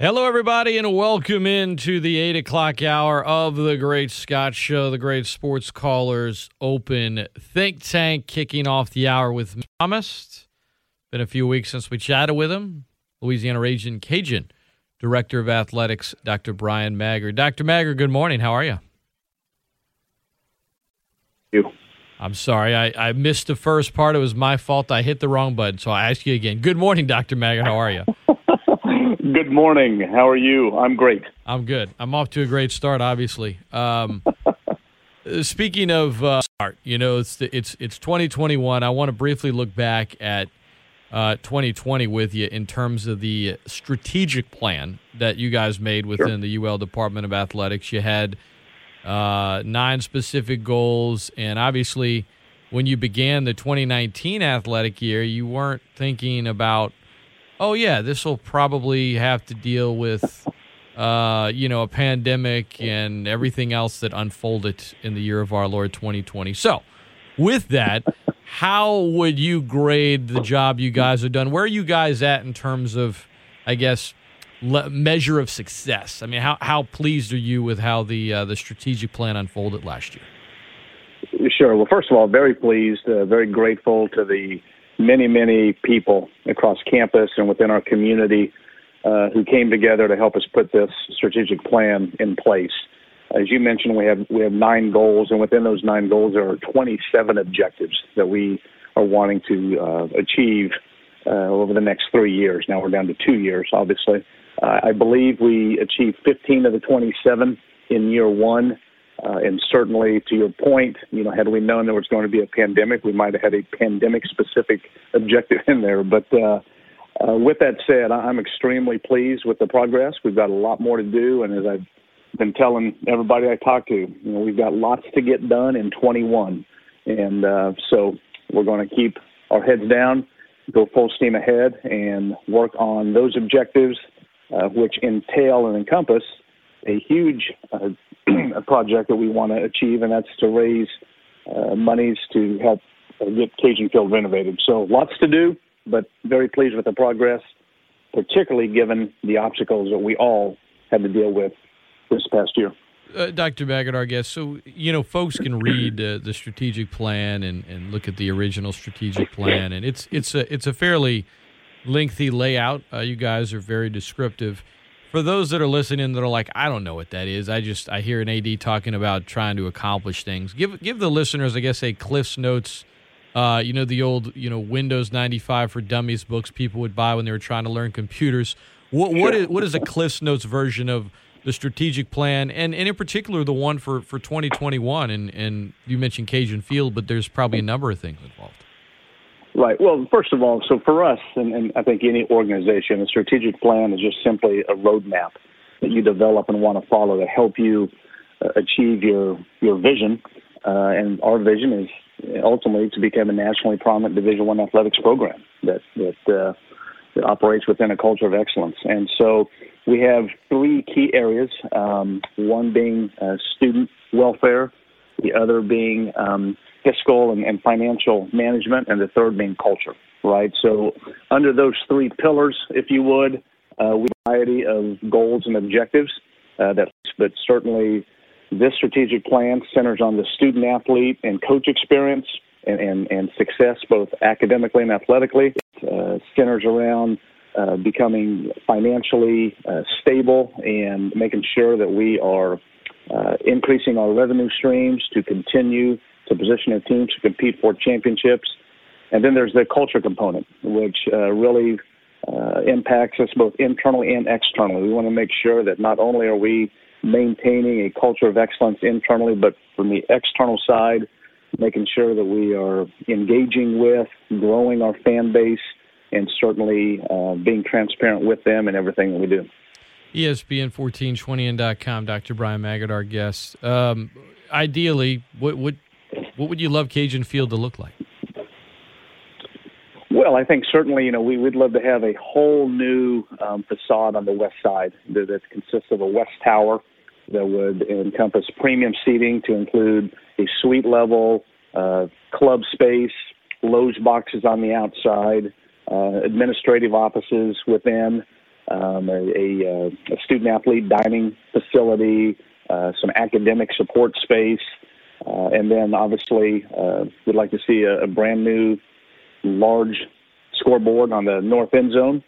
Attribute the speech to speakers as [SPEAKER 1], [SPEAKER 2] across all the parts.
[SPEAKER 1] Hello, everybody, and welcome into the 8 o'clock hour of the Great Scott Show, the Great Sports Callers Open Think Tank, kicking off the hour with Promised. Been a few weeks since we chatted with him. Louisiana Ragin' Cajun Director of Athletics, Dr. Bryan Maggard. Dr. Maggard, good morning. How are you?
[SPEAKER 2] You.
[SPEAKER 1] I'm sorry, I, I missed the first part. It was my fault. I hit the wrong button, so I ask you again. Good morning, Dr. Magger. How are you?
[SPEAKER 2] Good morning. How are you? I'm great.
[SPEAKER 1] I'm good. I'm off to a great start. Obviously. Um, speaking of uh, start, you know, it's it's it's 2021. I want to briefly look back at uh, 2020 with you in terms of the strategic plan that you guys made within
[SPEAKER 2] Sure.
[SPEAKER 1] the UL Department of Athletics. You had uh, nine specific goals, and obviously, when you began the 2019 athletic year, you weren't thinking about oh yeah, this will probably have to deal with, uh, you know, a pandemic and everything else that unfolded in the year of our Lord 2020. So, with that, how would you grade the job you guys have done? Where are you guys at in terms of, I guess, le- measure of success? I mean, how how pleased are you with how the uh, the strategic plan unfolded last year?
[SPEAKER 2] Sure. Well, first of all, very pleased, uh, very grateful to the many, many people across campus and within our community uh, who came together to help us put this strategic plan in place. As you mentioned, we have we have nine goals, and within those nine goals, there are 27 objectives that we are wanting to uh, achieve uh, over the next three years. Now we're down to two years, obviously. Uh, I believe we achieved 15 of the 27 in year one. Uh, and certainly, to your point, you know, had we known there was going to be a pandemic, we might have had a pandemic-specific objective in there. But uh, uh, with that said, I'm extremely pleased with the progress. We've got a lot more to do, and as I've been telling everybody I talk to, you know, we've got lots to get done in 21, and uh, so we're going to keep our heads down, go full steam ahead, and work on those objectives, uh, which entail and encompass a huge uh, project that we want to achieve, and that's to raise uh, monies to help uh, get Cajun Field renovated. So lots to do, but very pleased with the progress, particularly given the obstacles that we all had to deal with this past year.
[SPEAKER 1] Uh, Dr. Maggard, our guest. So, you know, folks can read uh, the strategic plan and, and look at the original strategic plan, and it's it's a it's a fairly lengthy layout. Uh, you guys are very descriptive. For those that are listening that are like, I don't know what that is. I just I hear an AD talking about trying to accomplish things. Give give the listeners, I guess, a Cliff's Notes. Uh, you know the old you know Windows ninety five for Dummies books people would buy when they were trying to learn computers. What what is what is a Cliff's Notes version of the strategic plan, and, and in particular the one for, for 2021. And, and you mentioned Cajun Field, but there's probably a number of things involved.
[SPEAKER 2] Right. Well, first of all, so for us, and, and I think any organization, a strategic plan is just simply a roadmap that you develop and want to follow to help you uh, achieve your your vision. Uh, and our vision is ultimately to become a nationally prominent Division One athletics program that that, uh, that operates within a culture of excellence. And so we have three key areas. Um, one being uh, student welfare, the other being um, fiscal and, and financial management, and the third being culture. Right. So under those three pillars, if you would, uh, we have a variety of goals and objectives. Uh, that, but certainly, this strategic plan centers on the student athlete and coach experience and, and, and success both academically and athletically. Uh, centers around uh, becoming financially uh, stable and making sure that we are uh, increasing our revenue streams to continue to position our teams to compete for championships. And then there's the culture component, which uh, really uh, impacts us both internally and externally. We want to make sure that not only are we maintaining a culture of excellence internally, but from the external side, making sure that we are engaging with, growing our fan base, and certainly uh, being transparent with them in everything that we do.
[SPEAKER 1] ESPN 1420n.com, Dr. Bryan Maggard, our guest. Um, ideally, what would what would you love Cajun Field to look like?
[SPEAKER 2] Well, I think certainly, you know, we would love to have a whole new um, facade on the west side that, that consists of a west tower that would encompass premium seating to include a suite level, uh, club space, loge boxes on the outside, uh, administrative offices within, um, a, a, uh, a student athlete dining facility, uh, some academic support space, uh, and then obviously uh, we'd like to see a, a brand new large scoreboard on the north end zone.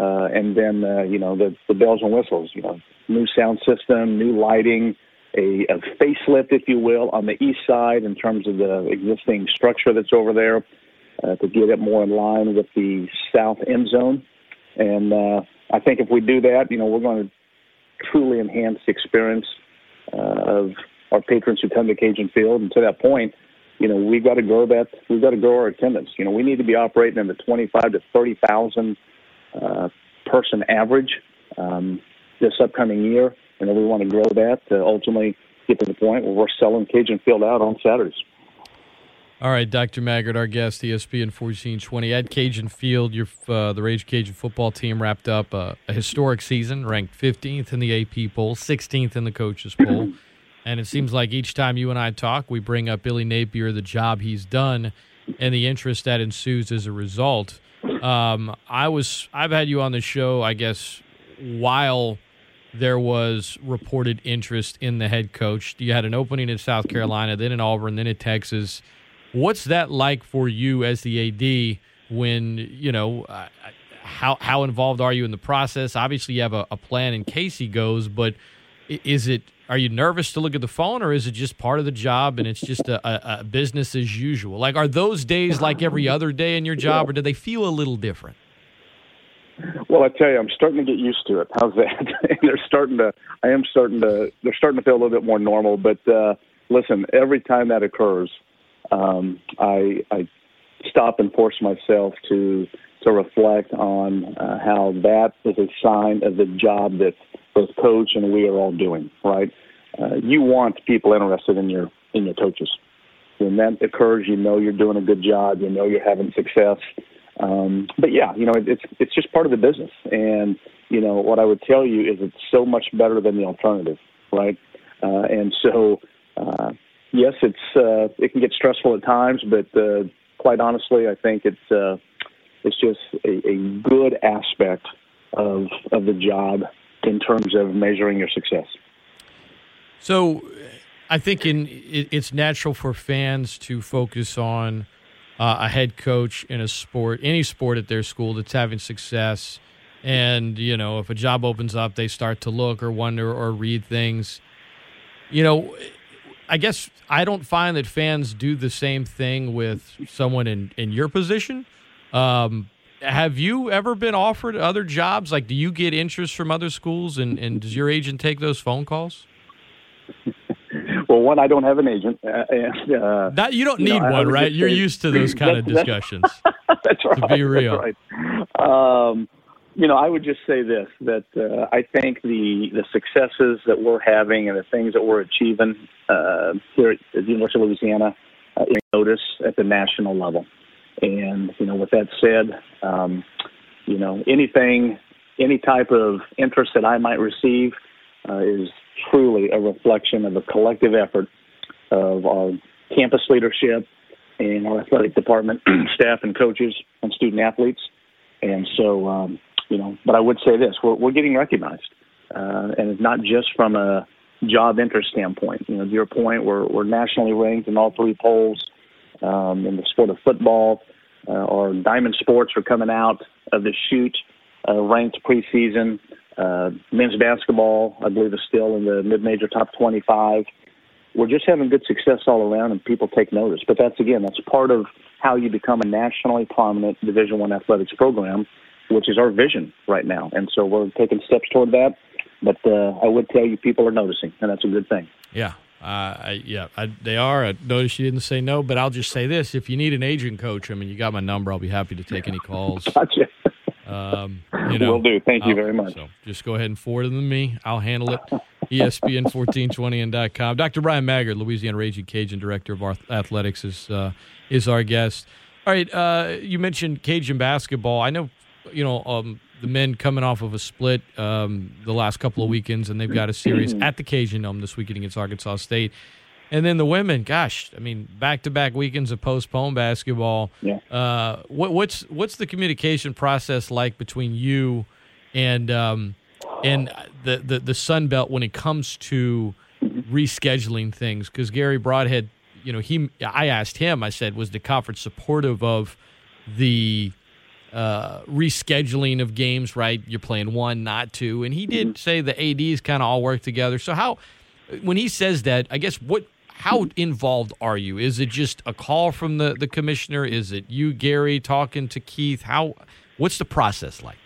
[SPEAKER 2] Uh, and then, uh, you know, the, the bells and whistles, you know, new sound system, new lighting, a, a facelift, if you will, on the east side in terms of the existing structure that's over there uh, to get it more in line with the south end zone. And uh, I think if we do that, you know, we're going to truly enhance the experience of our patrons who come to Cajun Field. And to that point, you know, we've got to grow that. We've got to grow our attendance. You know, we need to be operating in the 25 to 30 thousand uh, person average um, this upcoming year, and then we want to grow that to ultimately get to the point where we're selling Cajun Field out on Saturdays.
[SPEAKER 1] All right, Dr. Maggard, our guest, ESPN 1420 at Cajun Field. Your uh, the Ragin' Cajun football team wrapped up a, a, historic season, ranked 15th in the AP poll, 16th in the coaches poll, and it seems like each time you and I talk, we bring up Billy Napier, the job he's done, and the interest that ensues as a result. Um, I was I've had you on the show, I guess, while there was reported interest in the head coach. You had an opening in South Carolina, then in Auburn, then in Texas What's that like for you as the AD when, you know, uh, how, how involved are you in the process? Obviously, you have a, a plan in case he goes, but is it are you nervous to look at the phone or is it just part of the job and it's just a, a, a, business as usual? Like are those days like every other day in your job or do they feel a little different?
[SPEAKER 2] Well i tell you i'm starting to get used to it. How's that? And they're starting to i am starting to they're starting to feel a little bit more normal but uh listen every time that occurs um, I, I stop and force myself to to reflect on uh, how that is a sign of the job that both coach and we are all doing. Right? Uh, you want people interested in your in your coaches. When that occurs, you know you're doing a good job. You know you're having success. Um, but yeah, you know it, it's it's just part of the business. And you know what I would tell you is it's so much better than the alternative, right? Uh, and so uh, yes, it's uh, it can get stressful at times, but uh, quite honestly, I think it's uh, it's just a, a good aspect of of the job in terms of measuring your success.
[SPEAKER 1] So, I think in it, it's natural for fans to focus on uh, a head coach in a sport, any sport at their school that's having success. And you know, if a job opens up, they start to look or wonder or read things. You know, I guess I don't find that fans do the same thing with someone in, in your position. Um, have you ever been offered other jobs? Like, do you get interest from other schools, and, and does your agent take those phone calls?
[SPEAKER 2] well, one, I don't have an agent. Uh, and, uh,
[SPEAKER 1] that you don't you need know, one, right? You're say, used to those kind of discussions.
[SPEAKER 2] That's right.
[SPEAKER 1] To be real,
[SPEAKER 2] right. Um, you know, I would just say this: that uh, I think the the successes that we're having and the things that we're achieving uh, here at the University of Louisiana uh, notice at the national level. And you know, with that said, um, you know, anything, any type of interest that I might receive uh, is truly a reflection of a collective effort of our campus leadership and our athletic department staff and coaches and student athletes. And so, um, you know, but I would say this: we're, we're getting recognized, uh, and it's not just from a job interest standpoint. You know, to your point, we're we're nationally ranked in all three polls um, in the sport of football. Uh, our Diamond Sports are coming out of the chute, uh, ranked preseason. Uh, men's basketball, I believe, is still in the mid-major top 25. We're just having good success all around, and people take notice. But that's again, that's part of how you become a nationally prominent Division One athletics program which is our vision right now. And so we're taking steps toward that. But uh, I would tell you, people are noticing, and that's a good thing.
[SPEAKER 1] Yeah. Uh, I, yeah, I, they are. I noticed you didn't say no, but I'll just say this: if you need an agent coach, I mean, you got my number. I'll be happy to take any calls.
[SPEAKER 2] gotcha.
[SPEAKER 1] Um, you know,
[SPEAKER 2] Will do. Thank you I'll, very much.
[SPEAKER 1] So just go ahead and forward them to me. I'll handle it. ESPN1420 and Dr. Bryan Maggard, Louisiana Ragin' Cajun Director of Athletics, is uh, is our guest. All right, uh, you mentioned Cajun basketball. I know you know, um, the men coming off of a split um, the last couple of weekends, and they've got a series at the Cajun Dome this weekend against Arkansas State. And then the women, gosh, I mean, back-to-back weekends of postponed basketball.
[SPEAKER 2] Yeah.
[SPEAKER 1] Uh, what, what's what's the communication process like between you and um, and the, the the Sun Belt when it comes to rescheduling things because Gary Brodhead, you know, he I asked him, I said, was the conference supportive of the uh, rescheduling of games? Right, you're playing one, not two, and he did mm-hmm. say the ads kind of all work together. So how, when he says that, I guess what. How involved are you? Is it just a call from the, the commissioner? Is it you, Gary, talking to Keith? How? What's the process like?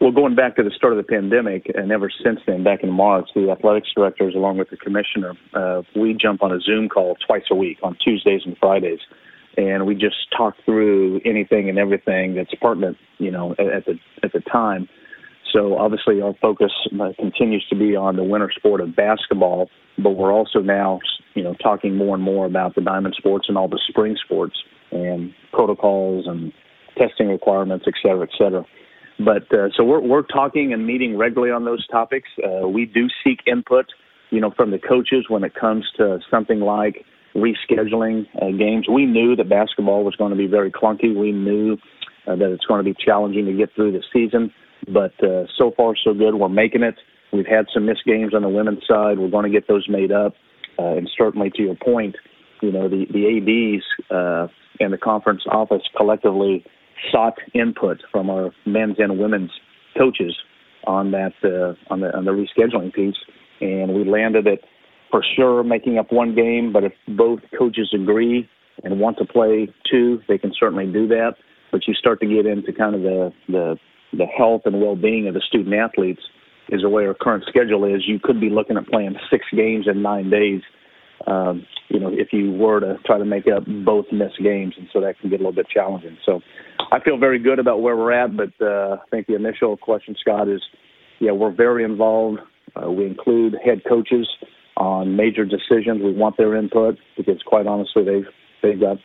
[SPEAKER 2] Well, going back to the start of the pandemic, and ever since then, back in March, the athletics directors, along with the commissioner, uh, we jump on a Zoom call twice a week on Tuesdays and Fridays, and we just talk through anything and everything that's pertinent, you know, at, at the at the time. So obviously, our focus uh, continues to be on the winter sport of basketball, but we're also now, you know, talking more and more about the diamond sports and all the spring sports and protocols and testing requirements, et cetera, et cetera. But uh, so we're we're talking and meeting regularly on those topics. Uh, we do seek input, you know, from the coaches when it comes to something like rescheduling uh, games. We knew that basketball was going to be very clunky. We knew uh, that it's going to be challenging to get through the season. But uh, so far, so good. We're making it. We've had some missed games on the women's side. We're going to get those made up. Uh, and certainly, to your point, you know, the the ads uh, and the conference office collectively sought input from our men's and women's coaches on that uh, on the on the rescheduling piece, and we landed it for sure making up one game. But if both coaches agree and want to play two, they can certainly do that. But you start to get into kind of the the the health and well being of the student athletes is the way our current schedule is. You could be looking at playing six games in nine days um, you know, if you were to try to make up both missed games, and so that can get a little bit challenging. So, I feel very good about where we're at, but uh, I think the initial question, Scott, is, yeah, we're very involved. Uh, we include head coaches on major decisions. We want their input because, quite honestly, they've they've got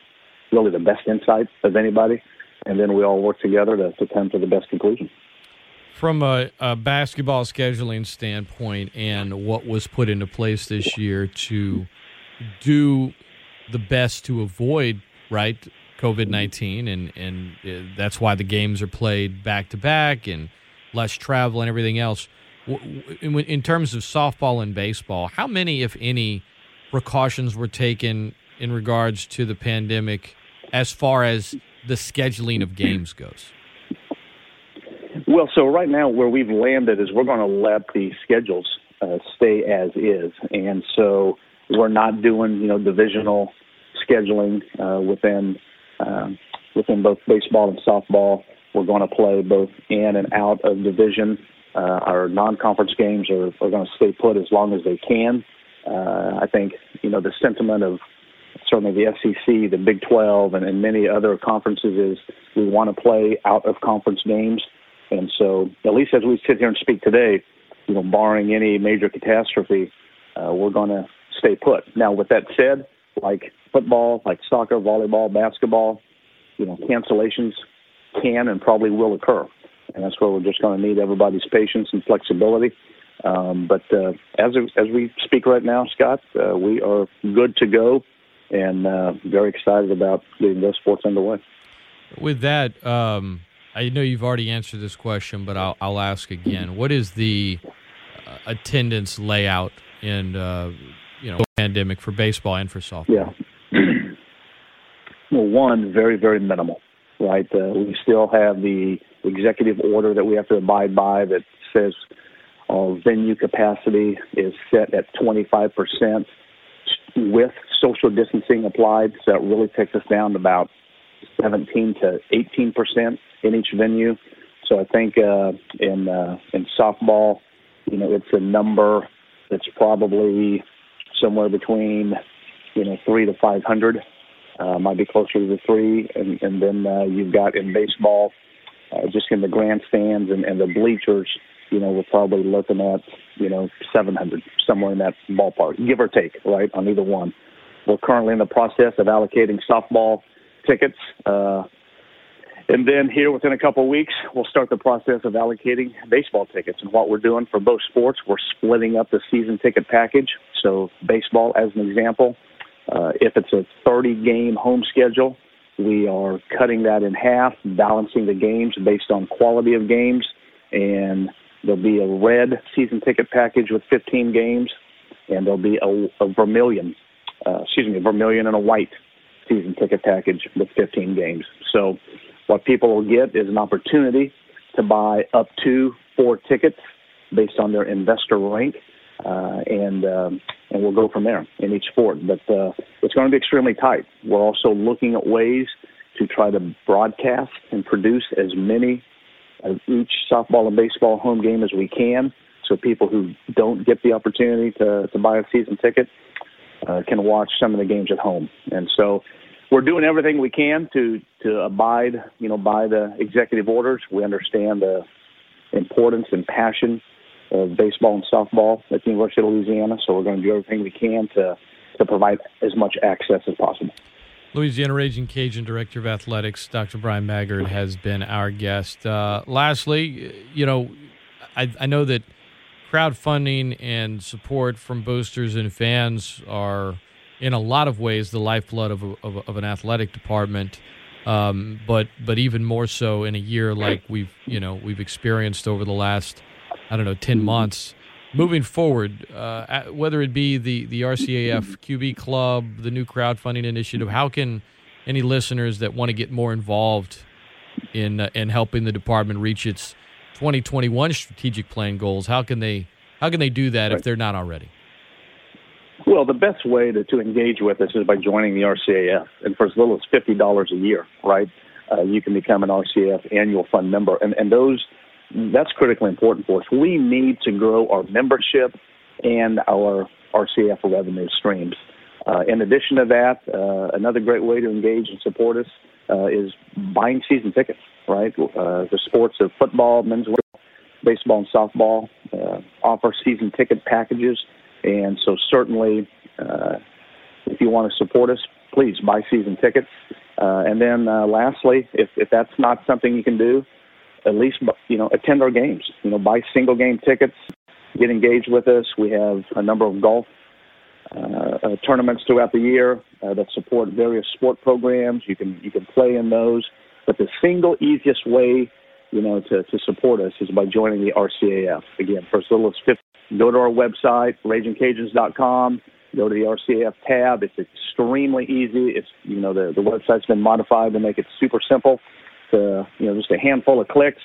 [SPEAKER 2] really the best insight of anybody, and then we all work together to, to come to the best conclusion.
[SPEAKER 1] From a, a, basketball scheduling standpoint, and what was put into place this year to do the best to avoid right COVID nineteen, and and uh, that's why the games are played back to back and less travel and everything else. In, terms of softball and baseball, how many, if any, precautions were taken in regards to the pandemic as far as the scheduling of games goes?
[SPEAKER 2] Well, so right now where we've landed is we're going to let the schedules uh, stay as is, and so we're not doing you know divisional scheduling uh, within um, within both baseball and softball. We're going to play both in and out of division. Uh, our non-conference games are, are going to stay put as long as they can. Uh, I think you know the sentiment of certainly the SEC, the Big 12, and, and many other conferences is we want to play out of conference games. And so, at least as we sit here and speak today, you know, barring any major catastrophe, uh, we're going to stay put. Now, with that said, like football, like soccer, volleyball, basketball, you know, cancellations can and probably will occur, and that's where we're just going to need everybody's patience and flexibility. Um, but uh, as as we speak right now, Scott, uh, we are good to go, and uh, very excited about getting those sports underway.
[SPEAKER 1] With that, um, I know you've already answered this question, but I'll, I'll ask again. What is the uh, attendance layout in uh, you know pandemic for baseball and for softball?
[SPEAKER 2] Yeah. well, one very very minimal, right? Uh, we still have the executive order that we have to abide by that says our venue capacity is set at 25 percent with social distancing applied. So that really takes us down to about 17 to 18 percent in each venue. So I think uh, in uh, in softball, you know, it's a number that's probably somewhere between you know three to five hundred. Uh, might be closer to the three, and, and then uh, you've got in baseball, uh, just in the grandstands and, and the bleachers. You know, we're probably looking at you know 700 somewhere in that ballpark, give or take, right on either one. We're currently in the process of allocating softball tickets. Uh, and then here within a couple of weeks, we'll start the process of allocating baseball tickets. And what we're doing for both sports, we're splitting up the season ticket package. So baseball, as an example, uh, if it's a 30 game home schedule, we are cutting that in half, balancing the games based on quality of games. and there'll be a red season ticket package with 15 games, and there'll be a, a vermilion, uh, excuse me, a vermilion and a white season ticket package with 15 games. So, what people will get is an opportunity to buy up to four tickets based on their investor rank, uh, and um, and we'll go from there in each sport. But uh, it's going to be extremely tight. We're also looking at ways to try to broadcast and produce as many of each softball and baseball home game as we can, so people who don't get the opportunity to to buy a season ticket uh, can watch some of the games at home. And so we're doing everything we can to to abide, you know, by the executive orders. We understand the importance and passion of baseball and softball at the University of Louisiana, so we're going to do everything we can to to provide as much access as possible.
[SPEAKER 1] Louisiana Ragin' Cajun Director of Athletics, Dr. Bryan Maggard, has been our guest. Uh, lastly, you know, I, I know that crowdfunding and support from boosters and fans are, in a lot of ways, the lifeblood of, a, of, of, an athletic department. Um, but but even more so in a year like we've you know we've experienced over the last I don't know ten months. Moving forward, uh, whether it be the the RCAF QB Club, the new crowdfunding initiative, how can any listeners that want to get more involved in uh, in helping the department reach its 2021 strategic plan goals, how can they how can they do that right. if they're not already?
[SPEAKER 2] Well, the best way to, to engage with us is by joining the RCAF, and for as little as fifty dollars a year, right? Uh, you can become an RCAF annual fund member, and and those that's critically important for us. We need to grow our membership and our RCF revenue streams. Uh, in addition to that, uh, another great way to engage and support us uh, is buying season tickets, right? Uh, the sports of football, men's baseball, and softball uh, offer season ticket packages. And so, certainly, uh, if you want to support us, please buy season tickets. and then, lastly, if, if that's not something you can do, at least you know attend our games. You know, buy single game tickets, get engaged with us. We have a number of golf uh, uh, tournaments throughout the year uh, that support various sport programs. You can you can play in those. But the single easiest way, you know, to, to support us is by joining the RCAF. Again, for as little as 50, go to our website, ragingcajuns.com. Go to the RCAF tab. It's extremely easy. It's you know the the website's been modified to make it super simple to, you know, just a handful of clicks,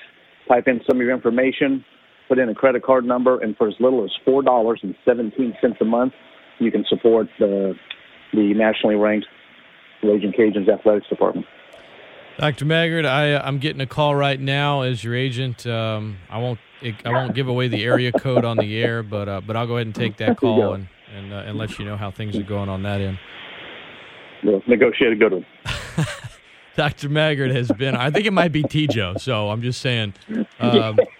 [SPEAKER 2] type in some of your information, put in a credit card number, and for as little as four dollars and seventeen cents a month, you can support the the nationally ranked Ragin' Cajuns athletics department.
[SPEAKER 1] Dr. Maggard, I, I'm getting a call right now as your agent. Um, I won't I won't give away the area code on the air, but uh, but I'll go ahead and take that call and and, uh, and let you know how things are going on that end.
[SPEAKER 2] We'll negotiate a good one.
[SPEAKER 1] Dr. Maggard has been. I think it might be Tijo. So I'm just saying. Um,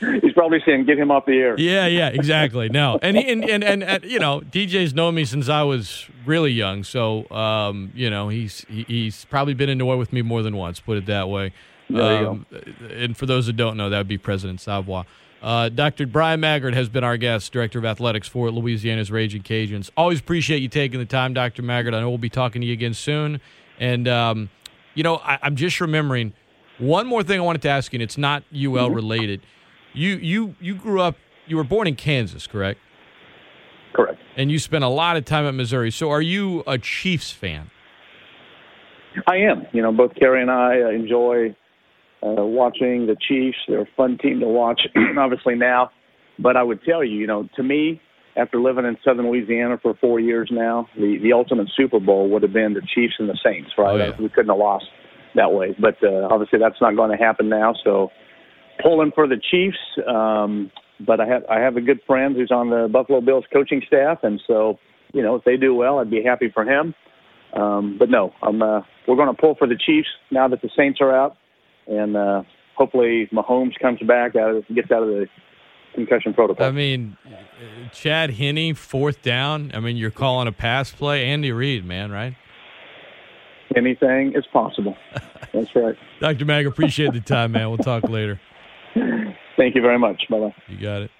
[SPEAKER 2] He's probably saying, "Get him off the air."
[SPEAKER 1] Yeah, yeah, exactly. No, and he, and, and, and and you know, DJ's known me since I was really young. So um, you know, he's he, he's probably been in war with me more than once. Put it that way. Um, and for those that don't know, that would be President Savoie. Uh, Dr. Bryan Maggard has been our guest, Director of Athletics for Louisiana's Ragin' Cajuns. Always appreciate you taking the time, Dr. Maggard. I know we'll be talking to you again soon. And um, you know, I, am just remembering one more thing I wanted to ask you, and it's not UL mm-hmm. related. You you you grew up. You were born in Kansas, correct?
[SPEAKER 2] Correct.
[SPEAKER 1] And you spent a lot of time at Missouri. So, are you a Chiefs fan?
[SPEAKER 2] I am. You know, both Carrie and I uh, enjoy uh, watching the Chiefs. They're a fun team to watch, obviously now. But I would tell you, you know, to me, after living in Southern Louisiana for four years now, the the ultimate Super Bowl would have been the Chiefs and the Saints, right? Oh, yeah. We couldn't have lost that way, but uh, obviously that's not going to happen now. So pulling for the Chiefs, um, but I have I have a good friend who's on the Buffalo Bills coaching staff, and so you know if they do well, I'd be happy for him. Um, but no, I'm uh, we're going to pull for the Chiefs now that the Saints are out, and uh, hopefully Mahomes comes back out of gets out of the concussion protocol.
[SPEAKER 1] I mean, Chad Henne, fourth down. I mean, you're calling a pass play. Andy Reid, man, right?
[SPEAKER 2] Anything is possible. That's right.
[SPEAKER 1] Dr. Mag, appreciate the time, man. We'll talk later.
[SPEAKER 2] Thank you very much. Bye bye.
[SPEAKER 1] You got it.